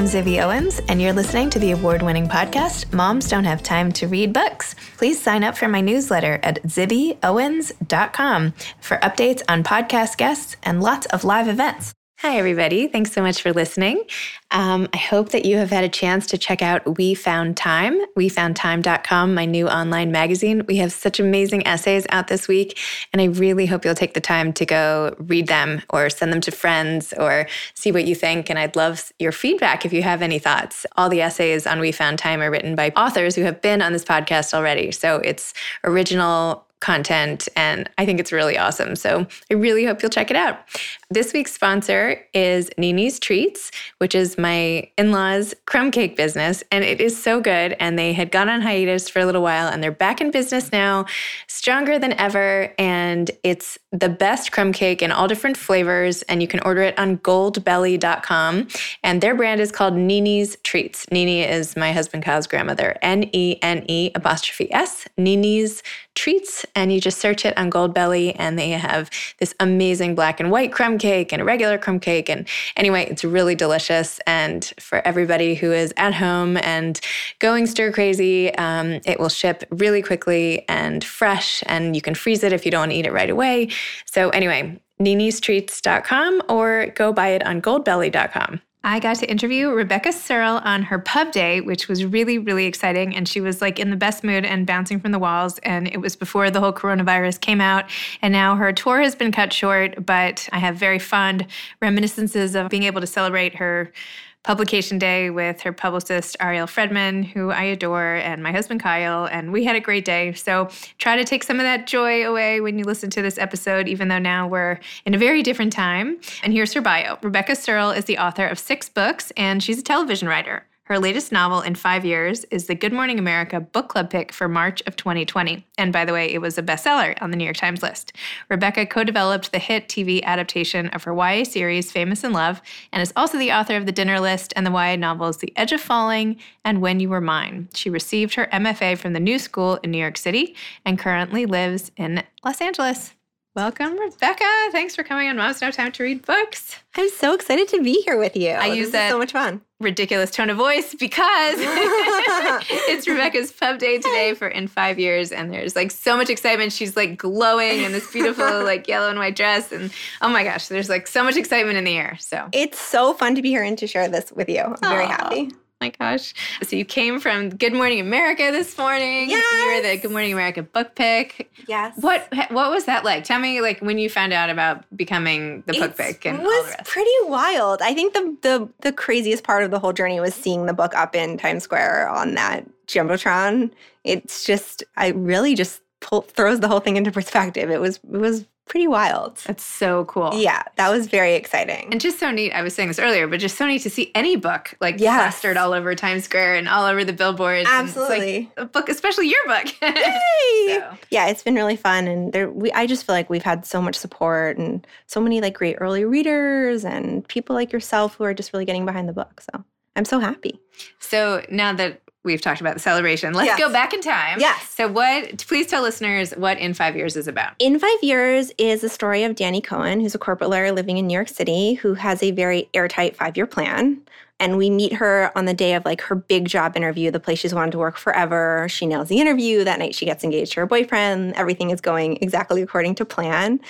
I'm Zibby Owens, and you're listening to the award winning podcast, Moms Don't Have Time to Read Books. Please sign up for my newsletter at zibbyowens.com for updates on podcast guests and lots of live events. Hi, everybody. Thanks so much for listening. Um, I hope that you have had a chance to check out We Found Time, wefoundtime.com, my new online magazine. We have such amazing essays out this week, and I really hope you'll take the time to go read them or send them to friends or see what you think. And I'd love your feedback if you have any thoughts. All the essays on We Found Time are written by authors who have been on this podcast already. So it's original content and I think it's really awesome. So I really hope you'll check it out. This week's sponsor is Nene's Treats, which is my in law's crumb cake business. And it is so good. And they had gone on hiatus for a little while and they're back in business now, stronger than ever. And it's the best crumb cake in all different flavors. And you can order it on goldbelly.com. And their brand is called Nene's Treats. Nene is my husband Kyle's grandmother, N E N E apostrophe S, Nene's Treats. And you just search it on Goldbelly and they have this amazing black and white crumb cake and a regular crumb cake. And anyway, it's really delicious. And for everybody who is at home and going stir crazy, um, it will ship really quickly and fresh. And you can freeze it if you don't want to eat it right away. So, anyway, nenestreats.com or go buy it on goldbelly.com. I got to interview Rebecca Serle on her pub day, which was really, really exciting. And she was like in the best mood and bouncing from the walls. And it was before the whole coronavirus came out. And now her tour has been cut short, but I have very fond reminiscences of being able to celebrate her publication day with her publicist, Arielle Friedman, who I adore, and my husband, Kyle. And we had a great day. So try to take some of that joy away when you listen to this episode, even though now we're in a very different time. And here's her bio Rebecca Serle is the author of six books, and she's a television writer. Her latest novel in five years is the Good Morning America book club pick for March of 2020. And by the way, it was a bestseller on the New York Times list. Rebecca co developed the hit TV adaptation of her YA series Famous in Love and is also the author of The Dinner List and the YA novels The Edge of Falling and When You Were Mine. She received her MFA from the New School in New York City and currently lives in Los Angeles. Welcome, Rebecca. Thanks for coming on Moms No Time to Read Books. I'm so excited to be here with you. I this use that so much fun. Ridiculous tone of voice because it's Rebecca's pub day today for in five years, and there's like so much excitement. She's like glowing in this beautiful like yellow and white dress, and oh my gosh, there's like so much excitement in the air. So it's so fun to be here and to share this with you. I'm Aww. very happy my gosh. So you came from Good Morning America this morning. Yes. You were the Good Morning America book pick. Yes. What what was that like? Tell me like when you found out about becoming the book pick and It was pretty wild. I think the the the craziest part of the whole journey was seeing the book up in Times Square on that Jumbotron. It's just I really just pull, throws the whole thing into perspective. It was it was pretty wild. That's so cool. Yeah, that was very exciting. And just so neat, I was saying this earlier, but just so neat to see any book like yes. plastered all over Times Square and all over the billboards. Absolutely. Like a book, especially your book. Yay! so. Yeah, it's been really fun. And there we I just feel like we've had so much support and so many like great early readers and people like yourself who are just really getting behind the book. So I'm so happy. So now that we've talked about the celebration. Let's yes. go back in time. Yes. So, what, please tell listeners what In Five Years is about. In Five Years is the story of Dannie Kohan, who's a corporate lawyer living in New York City, who has a very airtight five year plan and we meet her on the day of like her big job interview, the place she's wanted to work forever. She nails the interview. That night she gets engaged to her boyfriend. Everything is going exactly according to plan.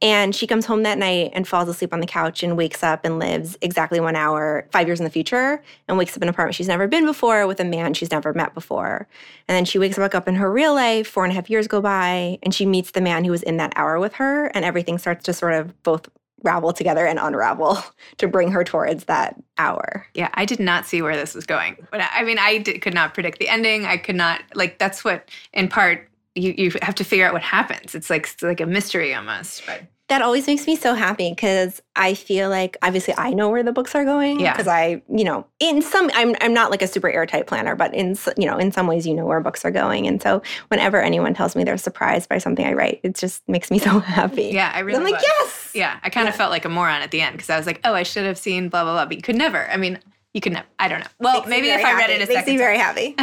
And she comes home that night and falls asleep on the couch and wakes up and lives exactly one hour, five years in the future, and wakes up in an apartment she's never been before with a man she's never met before. And then she wakes back up in her real life. Four and a half years go by, and she meets the man who was in that hour with her, and everything starts to sort of both ravel together and unravel to bring her towards that hour. Yeah, I did not see where this was going. But I mean, I did, could not predict the ending. I could not like that's what in part you you have to figure out what happens. It's like it's like a mystery almost. But that always makes me so happy because I feel like obviously I know where the books are going. Yeah. Because I, you know, in some, I'm I'm not like a super airtight planner, but in you know, in some ways, you know where books are going, and so whenever anyone tells me they're surprised by something I write, it just makes me so happy. Yeah, I really. I'm like, was. yes. Yeah, I kind yeah. of felt like a moron at the end because I was like, oh, I should have seen blah blah blah, but you could never. I mean, you could never. I don't know. Well, Makes maybe if I read it a Makes second. me very happy.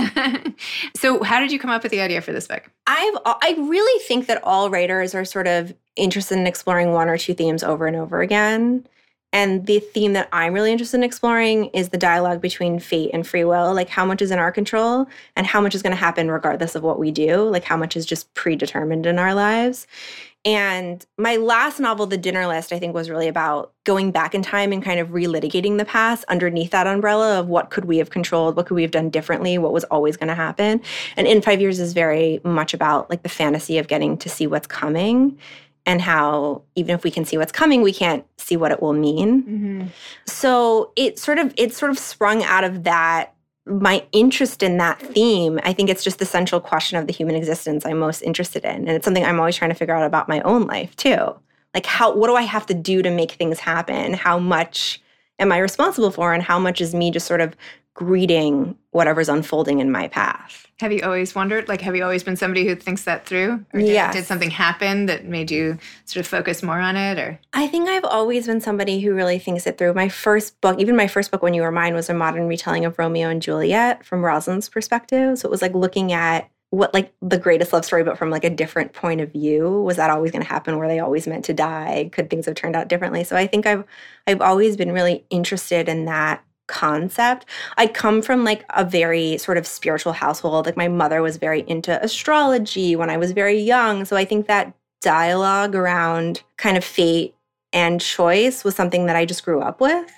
so, how did you come up with the idea for this book? I've I really think that all writers are sort of interested in exploring one or two themes over and over again. And the theme that I'm really interested in exploring is the dialogue between fate and free will. Like, how much is in our control and how much is going to happen regardless of what we do? Like, how much is just predetermined in our lives? And my last novel, The Dinner List, I think was really about going back in time and kind of relitigating the past underneath that umbrella of what could we have controlled, what could we have done differently, what was always going to happen. And In Five Years is very much about like the fantasy of getting to see what's coming and how even if we can see what's coming we can't see what it will mean. Mm-hmm. so it sort of it sort of sprung out of that my interest in that theme. I think it's just the central question of the human existence i'm most interested in. And it's something i'm always trying to figure out about my own life too. Like how what do i have to do to make things happen? How much am i responsible for? And how much is me just sort of greeting whatever's unfolding in my path. Have you always wondered? Like, have you always been somebody who thinks that through? Or did, yes. did something happen that made you sort of focus more on it? Or I think I've always been somebody who really thinks it through. My first book, even my first book, When You Were Mine, was a modern retelling of Romeo and Juliet from Rosalind's perspective. So it was like looking at what like the greatest love story, but from like a different point of view. Was that always going to happen? Were they always meant to die? Could things have turned out differently? So I think I've I've always been really interested in that concept. I come from like a very sort of spiritual household. Like my mother was very into astrology when I was very young. So I think that dialogue around kind of fate and choice was something that I just grew up with.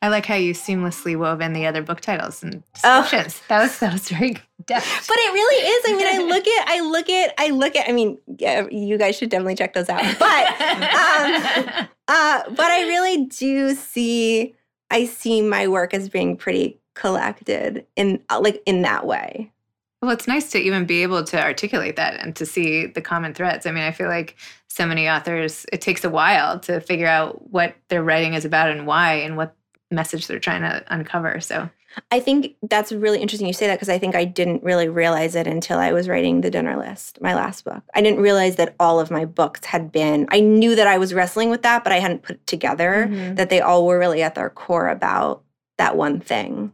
I like how you seamlessly wove in the other book titles and oh. descriptions. Oh. That was that was very deft. But it really is. I mean, I look at I look at I look at I mean, yeah, you guys should definitely check those out. But um uh but I really do see I see my work as being pretty collected in uh, like in that way. Well, it's nice to even be able to articulate that and to see the common threads. I mean, I feel like so many authors, it takes a while to figure out what their writing is about and why and what message they're trying to uncover. So I think that's really interesting you say that because I think I didn't really realize it until I was writing The Dinner List, my last book. I didn't realize that all of my books had been, I knew that I was wrestling with that, but I hadn't put together mm-hmm. that they all were really at their core about that one thing.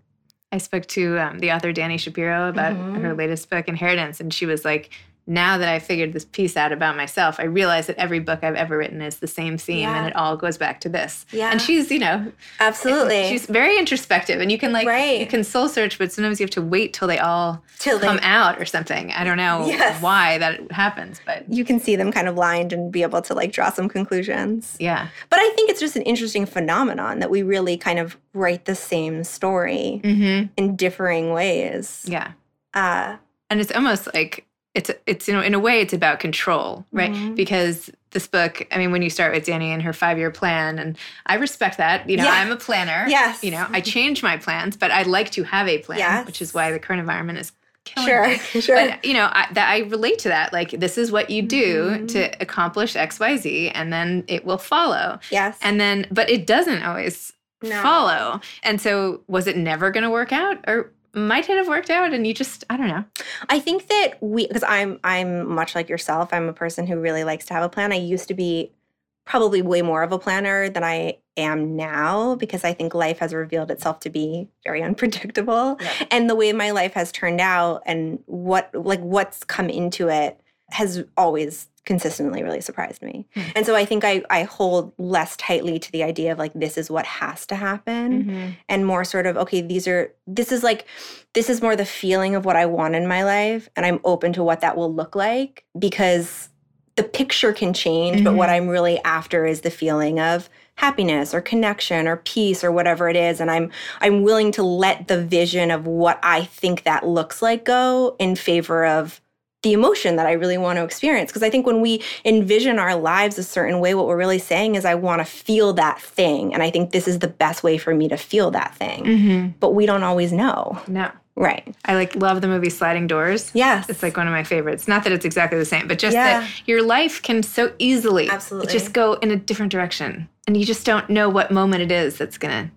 I spoke to um, the author Dani Shapiro about mm-hmm. her latest book, Inheritance, and she was like, now that I figured this piece out about myself, I realize that every book I've ever written is the same theme yeah. and it all goes back to this. Yeah. And she's, you know, absolutely. She's very introspective and you can like, right. you can soul search, but sometimes you have to wait till they all till come they, out or something. I don't know yes. why that happens, but you can see them kind of lined and be able to like draw some conclusions. Yeah. But I think it's just an interesting phenomenon that we really kind of write the same story mm-hmm. in differing ways. Yeah. Uh, and it's almost like it's it's you know in a way it's about control right mm-hmm. because this book i mean when you start with dannie and her five year plan and i respect that you know yeah. i'm a planner yes you know i change my plans but i like to have a plan yes. which is why the current environment is sure me. sure but you know I, that i relate to that like this is what you do mm-hmm. to accomplish xyz and then it will follow yes and then but it doesn't always no. follow and so was it never going to work out or might it have worked out and you just i don't know. I think that we because i'm i'm much like yourself. I'm a person who really likes to have a plan. I used to be probably way more of a planner than i am now because i think life has revealed itself to be very unpredictable. Yeah. and the way my life has turned out and what like what's come into it has always consistently really surprised me. Mm-hmm. And so I think I, I hold less tightly to the idea of like, this is what has to happen mm-hmm. and more sort of, okay, these are, this is like, this is more the feeling of what I want in my life. And I'm open to what that will look like because the picture can change, mm-hmm. but what mm-hmm. I'm really after is the feeling of happiness or connection or peace or whatever it is and I'm I'm willing to let the vision of what I think that looks like go in favor of the emotion that I really want to experience. Because I think when we envision our lives a certain way, what we're really saying is, I want to feel that thing. And I think this is the best way for me to feel that thing. Mm-hmm. But we don't always know. No. Right. I like love the movie Sliding Doors. Yes. It's like one of my favorites. Not that it's exactly the same, but just yeah. that your life can so easily Absolutely. just go in a different direction. And you just don't know what moment it is that's going to,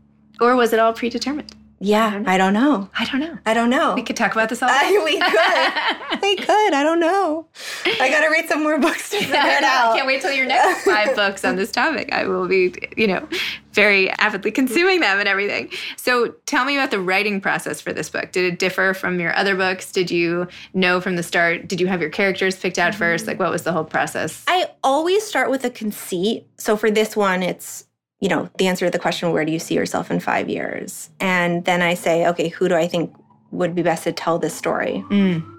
or was it all predetermined? Yeah, I don't know. I don't know. I don't know. We could talk about this all day. we could. we could. I don't know. I got to read some more books to figure it out. I can't wait till your next five books on this topic. I will be, you know, very avidly consuming them and everything. So tell me about the writing process for this book. Did it differ from your other books? Did you know from the start? Did you have your characters picked out first? Mm-hmm. Like, what was the whole process? I always start with a conceit. So for this one, it's you know, the answer to the question, where do you see yourself in five years? And then I say, okay, who do I think would be best to tell this story? Mm.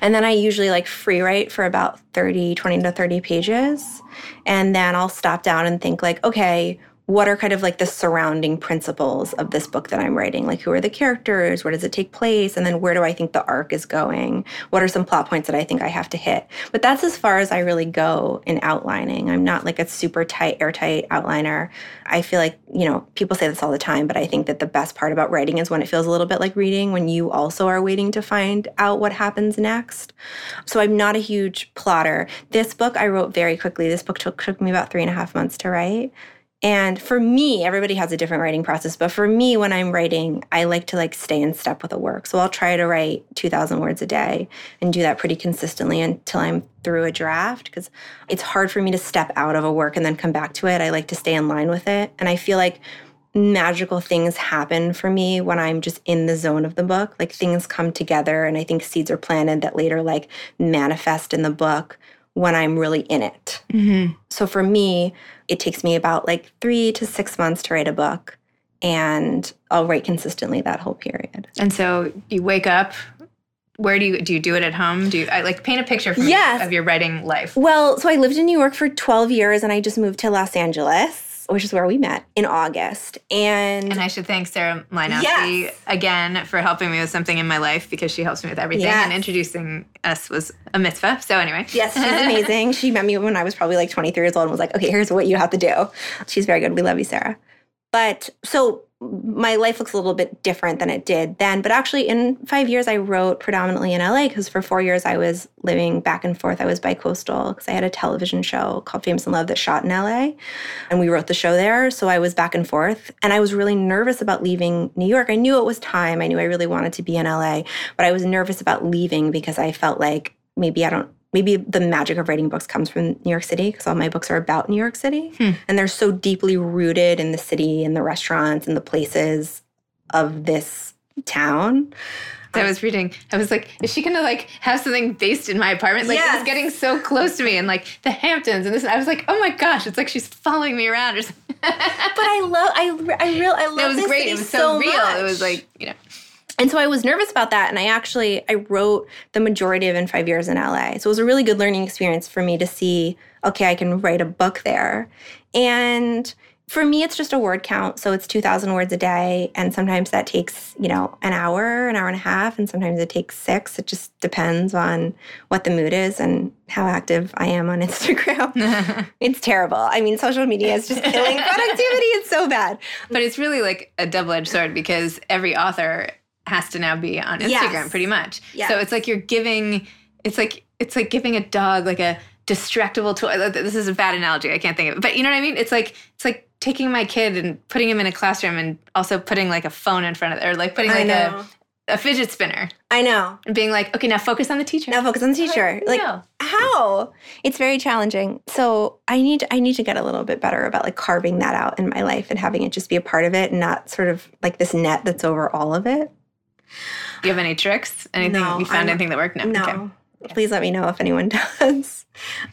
And then I usually like free write for about 30, 20 to 30 pages. And then I'll stop down and think, like, okay, what are kind of like the surrounding principles of this book that I'm writing? Like, who are the characters? Where does it take place? And then where do I think the arc is going? What are some plot points that I think I have to hit? But that's as far as I really go in outlining. I'm not like a super tight, airtight outliner. I feel like, you know, people say this all the time, but I think that the best part about writing is when it feels a little bit like reading, when you also are waiting to find out what happens next. So I'm not a huge plotter. This book I wrote very quickly. This book took, took me about three and a half months to write. And for me, everybody has a different writing process, but for me when I'm writing, I like to like stay in step with the work. So I'll try to write 2000 words a day and do that pretty consistently until I'm through a draft because it's hard for me to step out of a work and then come back to it. I like to stay in line with it. And I feel like magical things happen for me when I'm just in the zone of the book. Like things come together and I think seeds are planted that later like manifest in the book when I'm really in it. Mm-hmm. So for me, it takes me about like three to six months to write a book. And I'll write consistently that whole period. And so you wake up. Where do you do you do it at home? Do you I, like paint a picture for me of your writing life? Well, so I lived in New York for 12 years and I just moved to Los Angeles, which is where we met in August. And, And I should thank Sarah Mlynowski Yes. again for helping me with something in my life because she helps me with everything. Yes. And introducing us was a mitzvah. So anyway, yes, she's amazing. she met me when I was probably like 23 years old and was like, okay, here's what you have to do. She's very good. We love you, Sarah. But so my life looks a little bit different than it did then. But actually, in five years, I wrote predominantly in LA because for four years I was living back and forth. I was bi coastal because I had a television show called Famous in Love that shot in LA. And we wrote the show there. So I was back and forth. And I was really nervous about leaving New York. I knew it was time. I knew I really wanted to be in LA. But I was nervous about leaving because I felt like maybe I don't maybe the magic of writing books comes from New York City because all my books are about New York City. Hmm. And they're so deeply rooted in the city and the restaurants and the places of this town. I was reading. I was like, is she gonna like have something based in my apartment? Like it was getting so close to me, and like the Hamptons and this. I was like, oh my gosh, it's like she's following me around or something. But I love I I real I love it was great. It was so, real. much. It was like you know. And so I was nervous about that. And I actually I wrote the majority of in five years in LA. So it was a really good learning experience for me to see, okay, I can write a book there. And for me, it's just a word count. So it's 2,000 words a day. And sometimes that takes, you know, an hour, an hour and a half. And sometimes it takes six. It just depends on what the mood is and how active I am on Instagram. it's terrible. I mean, social media is just killing productivity. It's so bad. But it's really like a double edged sword because every author has to now be on Instagram Yes. pretty much. Yes. So it's like you're giving it's like it's like giving a dog like a distractible toy. This is a bad analogy. I can't think of it. But you know what I mean? It's like it's like taking my kid and putting him in a classroom and also putting like a phone in front of or like putting like a, a fidget spinner I know. and being like, okay, now focus on the teacher. Now focus on the teacher. Like no. how? It's very challenging. So I need I need to get a little bit better about like carving that out in my life and having it just be a part of it and not sort of like this net that's over all of it. Do you have any tricks? Anything No, you found I'm- anything that worked? No. No. Okay. Please let me know if anyone does.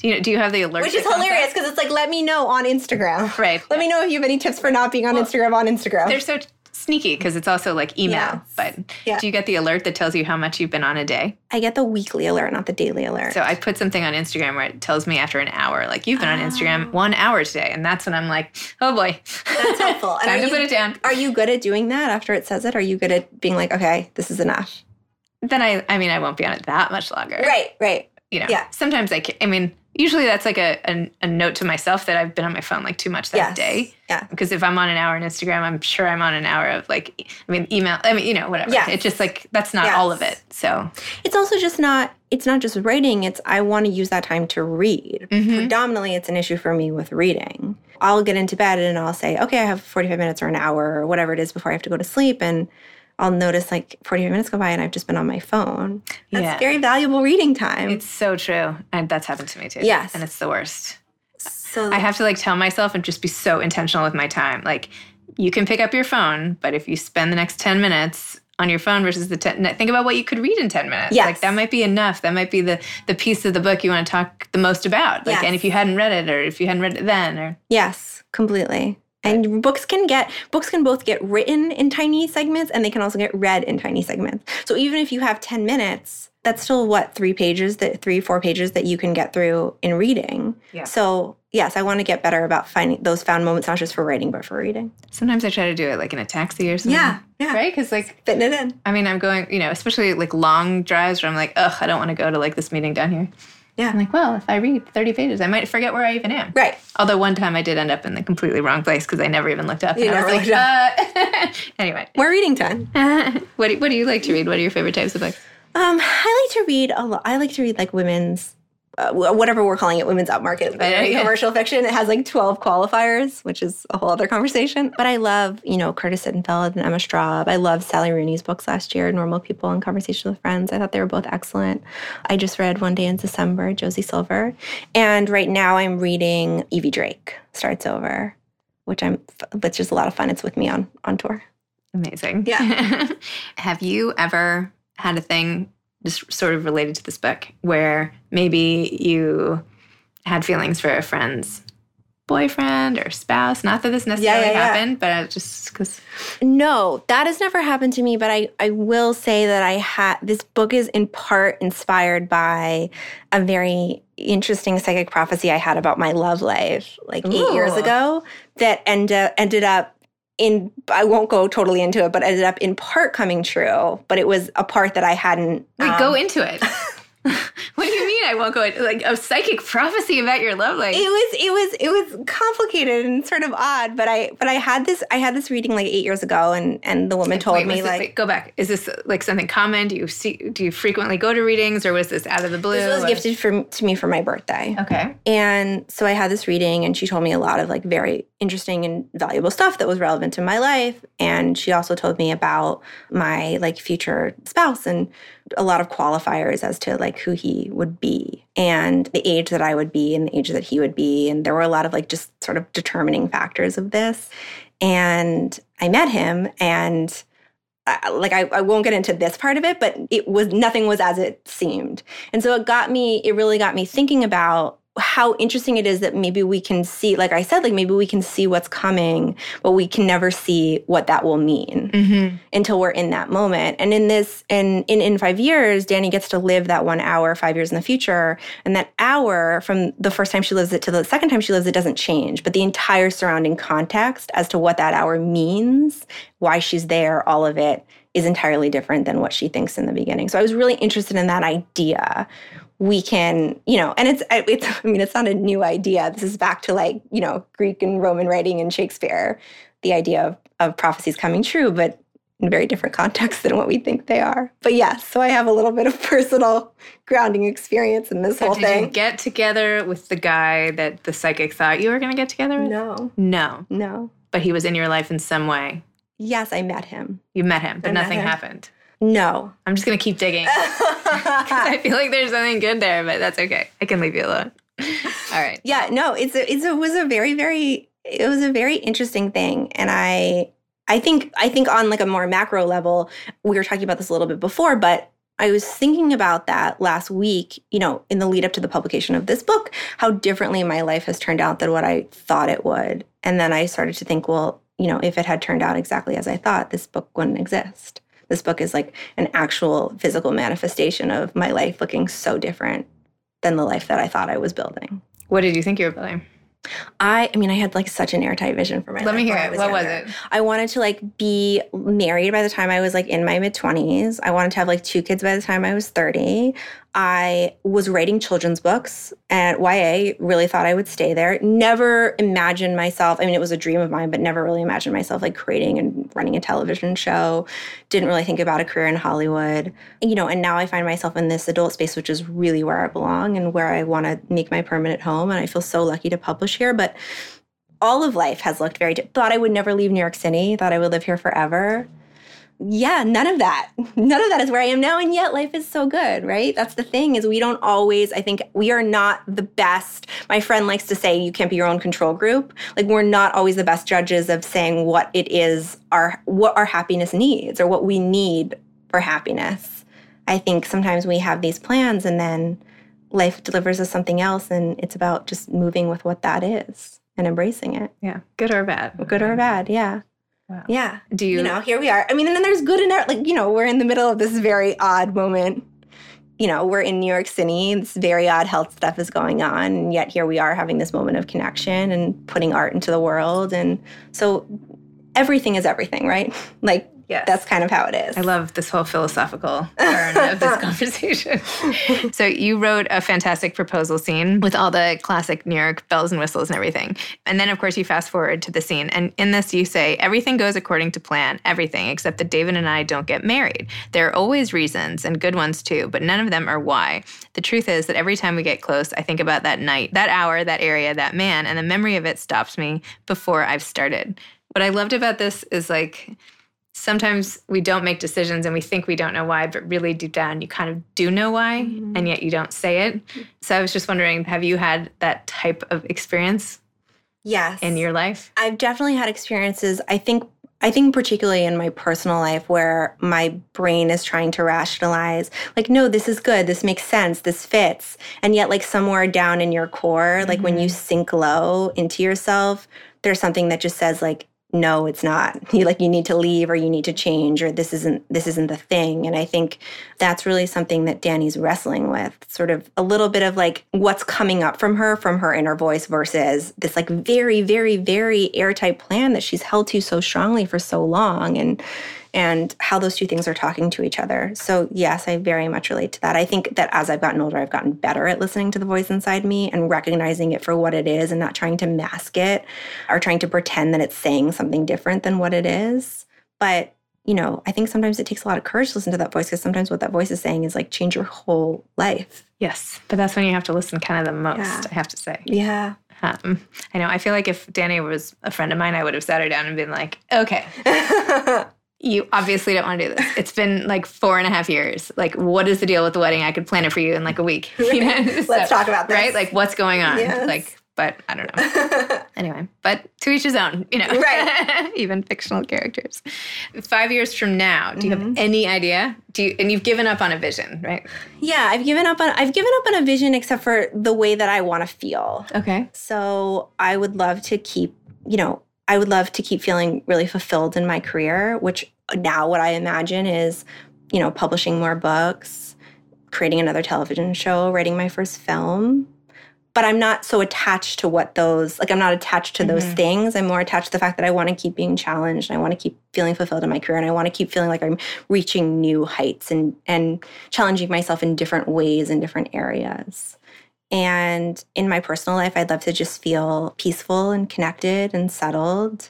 Do you, do you have the alert? Which is hilarious because it's like let me know on Instagram. Right. Let me know if you have any tips for not being on Instagram on Instagram. They're so sneaky because it's also like email. But Yeah. do you get the alert that tells you how much you've been on a day? I get the weekly alert, not the daily alert. So I put something on Instagram where it tells me after an hour, like you've been on Oh. Instagram ah. one hour today, and that's when I'm like, oh boy, That's helpful. And Time to you- put it down. Are you good at doing that after it says it? Are you good at being like, okay, this is enough? Then I, I mean, I won't be on it that much longer. Right, right. You know. Yeah. Sometimes I, ca- I mean, usually that's like a, a a note to myself that I've been on my phone like too much that Yes. day. Yeah. Because if I'm on an hour on Instagram, I'm sure I'm on an hour of like, I mean, email. I mean, you know, whatever. Yes. It's just like that's not Yes. all of it. So It's also just not it's not just writing, it's I want to use that time to read. Mhm. Predominantly it's an issue for me with reading. I'll get into bed and I'll say, "Okay, I have 45 minutes or an hour or whatever it is before I have to go to sleep." And I'll notice like 45 minutes go by and I've just been on my phone. That's Yeah. very valuable reading time. it's so true, and that's happened to me too. Yes. and it's the worst. so I have to like tell myself and just be so intentional with my time. Like, you can pick up your phone, but if you spend the next 10 minutes on your phone versus the 10, think about what you could read in 10 minutes. Yes. Like, that might be enough. That might be the, the piece of the book you want to talk the most about. Like, Yes. and if you hadn't read it or if you hadn't read it then, or Yes, completely. And books can get books can both get written in tiny segments and they can also get read in tiny segments. So even if you have 10 minutes, that's still what, three pages that three, four pages that you can get through in reading. Yeah. So yes, I want to get better about finding those found moments, not just for writing, but for reading. Sometimes I try to do it like in a taxi or something. Yeah, yeah. Right? Because like Fitting it in. I mean, I'm going, you know, especially like long drives where I'm like, ugh, I don't want to go to like this meeting down here. Yeah. I'm like, well, if I read 30 pages, I might forget where I even am. Right. Although one time I did end up in the completely wrong place because I never even looked up. You never like, uh, anyway, More reading time. what do, what do you like to read? What are your favorite types of books? Um, I like to read a lot. I like to read like women's, uh, whatever we're calling it, women's upmarket literary yeah. commercial fiction. It has like twelve qualifiers, which is a whole other conversation. But I love, you know, Curtis Sittenfeld and Emma Straub. I love Sally Rooney's books last year, Normal People and Conversation with Friends. I thought they were both excellent. I just read One Day in December, Josie Silver, and right now I'm reading Evvie Drake starts over, which I'm, which is a lot of fun. It's with me on on tour. Amazing. Yeah. Have you ever had a thing just sort of related to this book where maybe you had feelings for a friend's boyfriend or spouse? Not that this necessarily yeah, yeah. happened, but it just because. No, that has never happened to me, but I, I will say that I had this book is in part inspired by a very interesting psychic prophecy I had about my love life like eight years ago that end, ended up in I won't go totally into it, but ended up in part coming true. But it was a part that I hadn't Wait, um, go into it. what do you mean I won't go into like a psychic prophecy about your love life? it was it was it was complicated and sort of odd but i but i had this i had this reading like eight years ago and and the woman told Wait, me this- like wait, go back. Is this like something common? Do you see? Do you frequently go to readings, or was this out of the blue? this was What- gifted for, to me for my birthday Okay. And so I had this reading, and she told me a lot of like very interesting and valuable stuff that was relevant to my life. And she also told me about my like future spouse and a lot of qualifiers as to like who he would be and the age that I would be and the age that he would be. And there were a lot of like just sort of determining factors of this. And I met him, and I- like I, I won't get into this part of it but it was nothing was as it seemed and so it got me it really got me thinking about how interesting it is that maybe we can see like i said like maybe we can see what's coming but we can never see what that will mean Mm-hmm. until we're in that moment. And in this in in in five years dannie gets to live that one hour five years in the future. And that hour from the first time she lives it to the second time she lives it doesn't change. But the entire surrounding context as to what that hour means why she's there all of it is entirely different than what she thinks in the beginning so i was really interested in that idea we can, you know, and it's, it's, I mean, it's not a new idea. This is back to like, you know, Greek and Roman writing and Shakespeare, the idea of, of prophecies coming true, but in very different contexts than what we think they are. But yes, so I have a little bit of personal grounding experience in this So whole did you thing. get together with the guy that the psychic thought you were going to get together with? No, No, no. but he was in your life in some way. Yes, I met him. You met him, but I nothing him. happened. No. I'm just going to keep digging. I feel like there's something good there, but that's okay. I can leave you alone. All right. yeah no it's a, it's a, it was a very very it was a very interesting thing and i i think i think on like a more macro level we were talking about this a little bit before but i was thinking about that last week you know in the lead up to the publication of this book how differently my life has turned out than what i thought it would and then i started to think well you know if it had turned out exactly as i thought this book wouldn't exist this book is like an actual physical manifestation of my life looking so different than the life that i thought i was building What did you think you were building? I, I mean, I had like such an airtight vision for my Let life Let me hear it. What was it? I wanted to like be married by the time I was like in my mid 20s. I wanted to have like two kids by the time I was 30. I was writing children's books at YA, really thought I would stay there. Never imagined myself, I mean, it was a dream of mine, but never really imagined myself like creating and running a television show. Didn't really think about a career in Hollywood. You know, and now I find myself in this adult space, which is really where I belong and where I want to make my permanent home. And I feel so lucky to publish here. But all of life has looked very thought I would never leave New York City, thought I would live here forever. Yeah, none of that. None of that is where I am now and yet life is so good, right? That's the thing is we don't always I think we are not the best. My friend likes to say you can't be your own control group. Like we're not always the best judges of saying what it is our what our happiness needs or what we need for happiness. I think sometimes we have these plans and then life delivers us something else and it's about just moving with what that is and embracing it. Yeah. Good or bad. Good or bad. Yeah. Wow. Yeah. Do you, You know, here we are. I mean, and then there's good and like, you know, we're in the middle of this very odd moment. You know, we're in New York City. This very odd health stuff is going on. And yet here we are having this moment of connection and putting art into the world. And so everything is everything, right? Like, Yes. that's kind of how it is. I love this whole philosophical turn of this conversation. so you wrote a fantastic proposal scene with all the classic New York bells and whistles and everything. And then of course you fast forward to the scene and in this you say everything goes according to plan, everything except that David and I don't get married. There are always reasons and good ones too, but none of them are why. The truth is that every time we get close, I think about that night, that hour, that area, that man, and the memory of it stops me before I've started. What I loved about this is like sometimes we don't make decisions and we think we don't know why, but really deep down you kind of do know why, mm-hmm. and yet you don't say it. So I was just wondering, have you had that type of experience yes. in your life? I've definitely had experiences. I think I think particularly in my personal life where my brain is trying to rationalize like no this is good this makes sense this fits and yet like somewhere down in your core like when you mm-hmm. sink low into yourself there's something that just says like no it's not. You like you need to leave or you need to change or this isn't this isn't the thing. And i think that's really something that dannie's wrestling with sort of a little bit of like what's coming up from her from her inner voice versus this like very very very airtight plan that she's held to so strongly for so long. And and how those two things are talking to each other. So, yes, I very much relate to that. I think that as I've gotten older, I've gotten better at listening to the voice inside me and recognizing it for what it is and not trying to mask it or trying to pretend that it's saying something different than what it is. But, you know, I think sometimes it takes a lot of courage to listen to that voice because sometimes what that voice is saying is like change your whole life. Yes, but that's when you have to listen kind of the most, Yeah. I have to say. Yeah. Um, I know. I feel like if Dannie was a friend of mine, I would have sat her down and been like, okay, you obviously don't want to do this. It's been like four and a half years. Like, what is the deal with the wedding? I could plan it for you in like a week. You know? Let's talk about this. Right? Like, what's going on? Yes. Like, but I don't know. anyway, but to each his own, you know. Right. Even fictional characters. Five years from now, do you Mm-hmm. have any idea? Do you, and you've given up on a vision, right? yeah, I've given up on I've given up on a vision except for the way that I want to feel. Okay. So I would love to keep, you know, I would love to keep feeling really fulfilled in my career, which now what I imagine is, you know, publishing more books, creating another television show, writing my first film. But I'm not so attached to what those, like, I'm not attached to those Mhm. things. I'm more attached to the fact that I want to keep being challenged and I want to keep feeling fulfilled in my career and I want to keep feeling like I'm reaching new heights and, and challenging myself in different ways in different areas. And in my personal life, I'd love to just feel peaceful and connected and settled.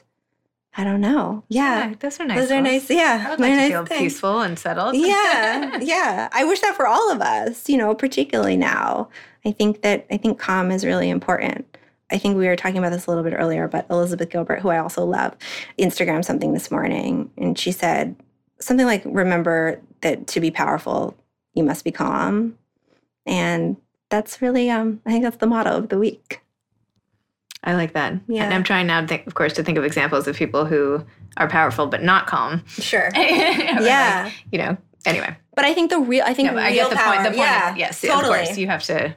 I don't know. Yeah. those are nice. Those are nice. Yeah. I would like to nice feel things. peaceful and settled. Yeah. yeah. I wish that for all of us, you know, particularly now. I think that I think calm is really important. I think we were talking about this a little bit earlier, but Elizabeth Gilbert, who I also love, Instagram something this morning, and she said something like, "Remember that to be powerful, you must be calm," and that's really, um, I think that's the motto of the week. I like that. Yeah. And I'm trying now, to think, of course, to think of examples of people who are powerful but not calm. Sure. Yeah. like, you know, anyway. But I think the real, I think Yeah, but I get the power, point. The point yeah, of, yes, totally. of course. You have to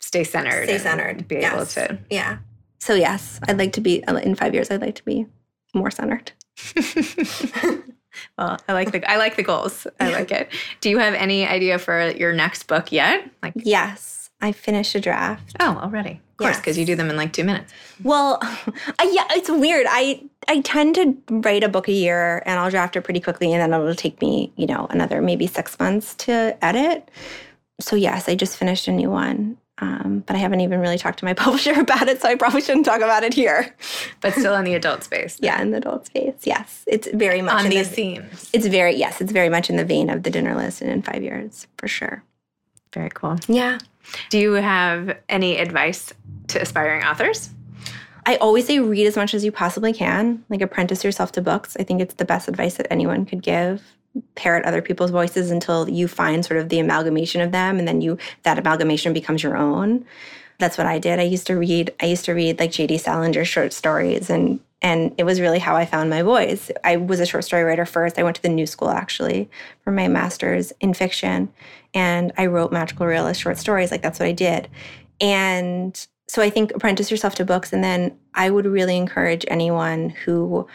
stay centered. Stay centered. Be able Yes. to. Yeah. So yes, I'd like to be in five years. I'd like to be more centered. well, I like the I like the goals. I like it. Do you have any idea for your next book yet? Like, Yes, I finished a draft. oh, already. Of course, because you do them in like two minutes. Well, I, yeah, it's weird. I I tend to write a book a year, and I'll draft it pretty quickly, and then it'll take me, you know, another maybe six months to edit. So yes, I just finished a new one, um, but I haven't even really talked to my publisher about it, so I probably shouldn't talk about it here. But still in the adult space. Yeah, in the adult space, yes, it's very much On in these the, themes. It's very yes, it's very much in the vein of the dinner list, and in five years for sure. Very cool. Yeah. Do you have any advice to aspiring authors? I always say read as much as you possibly can. Like apprentice yourself to books. I think it's the best advice that anyone could give. Parrot other people's voices until you find sort of the amalgamation of them and then you that amalgamation becomes your own. That's what I did. I used to read I used to read like J.D. Salinger short stories and and it was really how I found my voice. I was a short story writer first. I went to the New School actually for my master's in fiction and I wrote magical realist short stories. Like that's what I did. And so I think apprentice yourself to books. And then I would really encourage anyone who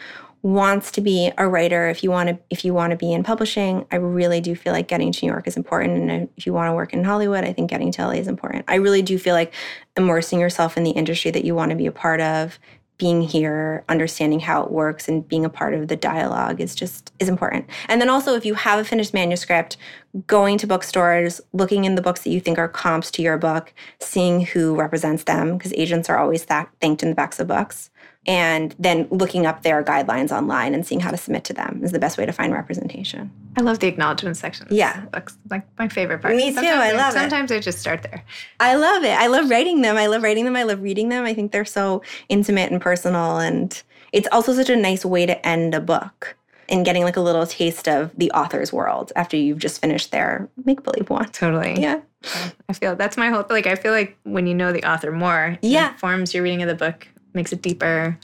wants to be a writer if you want to if you want to be in publishing i really do feel like getting to new york is important. And if you want to work in hollywood i think getting to la is important. I really do feel like immersing yourself in the industry that you want to be a part of being here understanding how it works and being a part of the dialogue is just is important. And then also if you have a finished manuscript going to bookstores looking in the books that you think are comps to your book seeing who represents them because agents are always th- thanked in the backs of books and then looking up their guidelines online and seeing how to submit to them is the best way to find representation. I love the acknowledgement section. Yeah. That's like my favorite part. Me too. Sometimes I love it. Sometimes I just start there. I love it. I love writing them. I love writing them. I love reading them. I think they're so intimate and personal. And it's also such a nice way to end a book and getting like a little taste of the author's world after you've just finished their make believe one. Totally. Yeah. I feel that's my whole like I feel like when you know the author more, yeah, informs your reading of the book makes it deeper.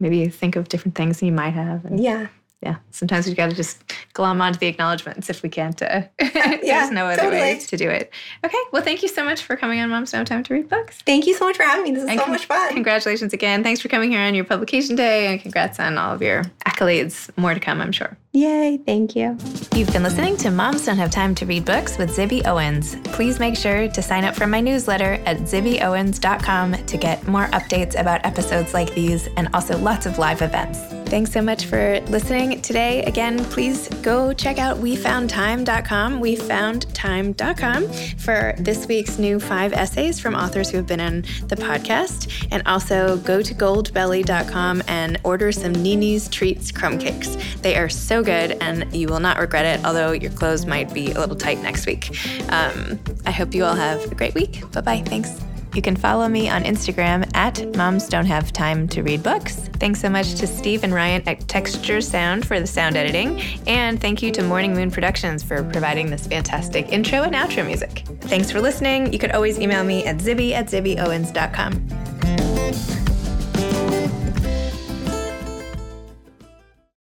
Maybe you think of different things you might have. And yeah. Yeah. Sometimes we've got to just glom onto the acknowledgments if we can't. Uh, yeah, there's no other totally. way to do it. Okay. Well, thank you so much for coming on Moms Have Time to Read Books. Thank you so much for having me. This is and so con- much fun. Congratulations again. Thanks for coming here on your publication day and congrats on all of your accolades. More to come, I'm sure. Yay. Thank you. You've been listening to Moms Don't Have Time to Read Books with Zibby Owens. Please make sure to sign up for my newsletter at zibbyowens.com to get more updates about episodes like these and also lots of live events. Thanks so much for listening today. Again, please go check out wefoundtime.com, wefoundtime.com for this week's new five essays from authors who have been on the podcast. And also go to goldbelly.com and order some Nene's Treats crumb cakes. They are so good and you will not regret it, although your clothes might be a little tight next week. Um, I hope you all have a great week. Bye bye. Thanks. You can follow me on Instagram at Moms Don't Have Time to Read Books. Thanks so much to Steve and Ryan at Texture Sound for the sound editing. And thank you to Morning Moon Productions for providing this fantastic intro and outro music. Thanks for listening. You could always email me at zibby at zibbyowens.com.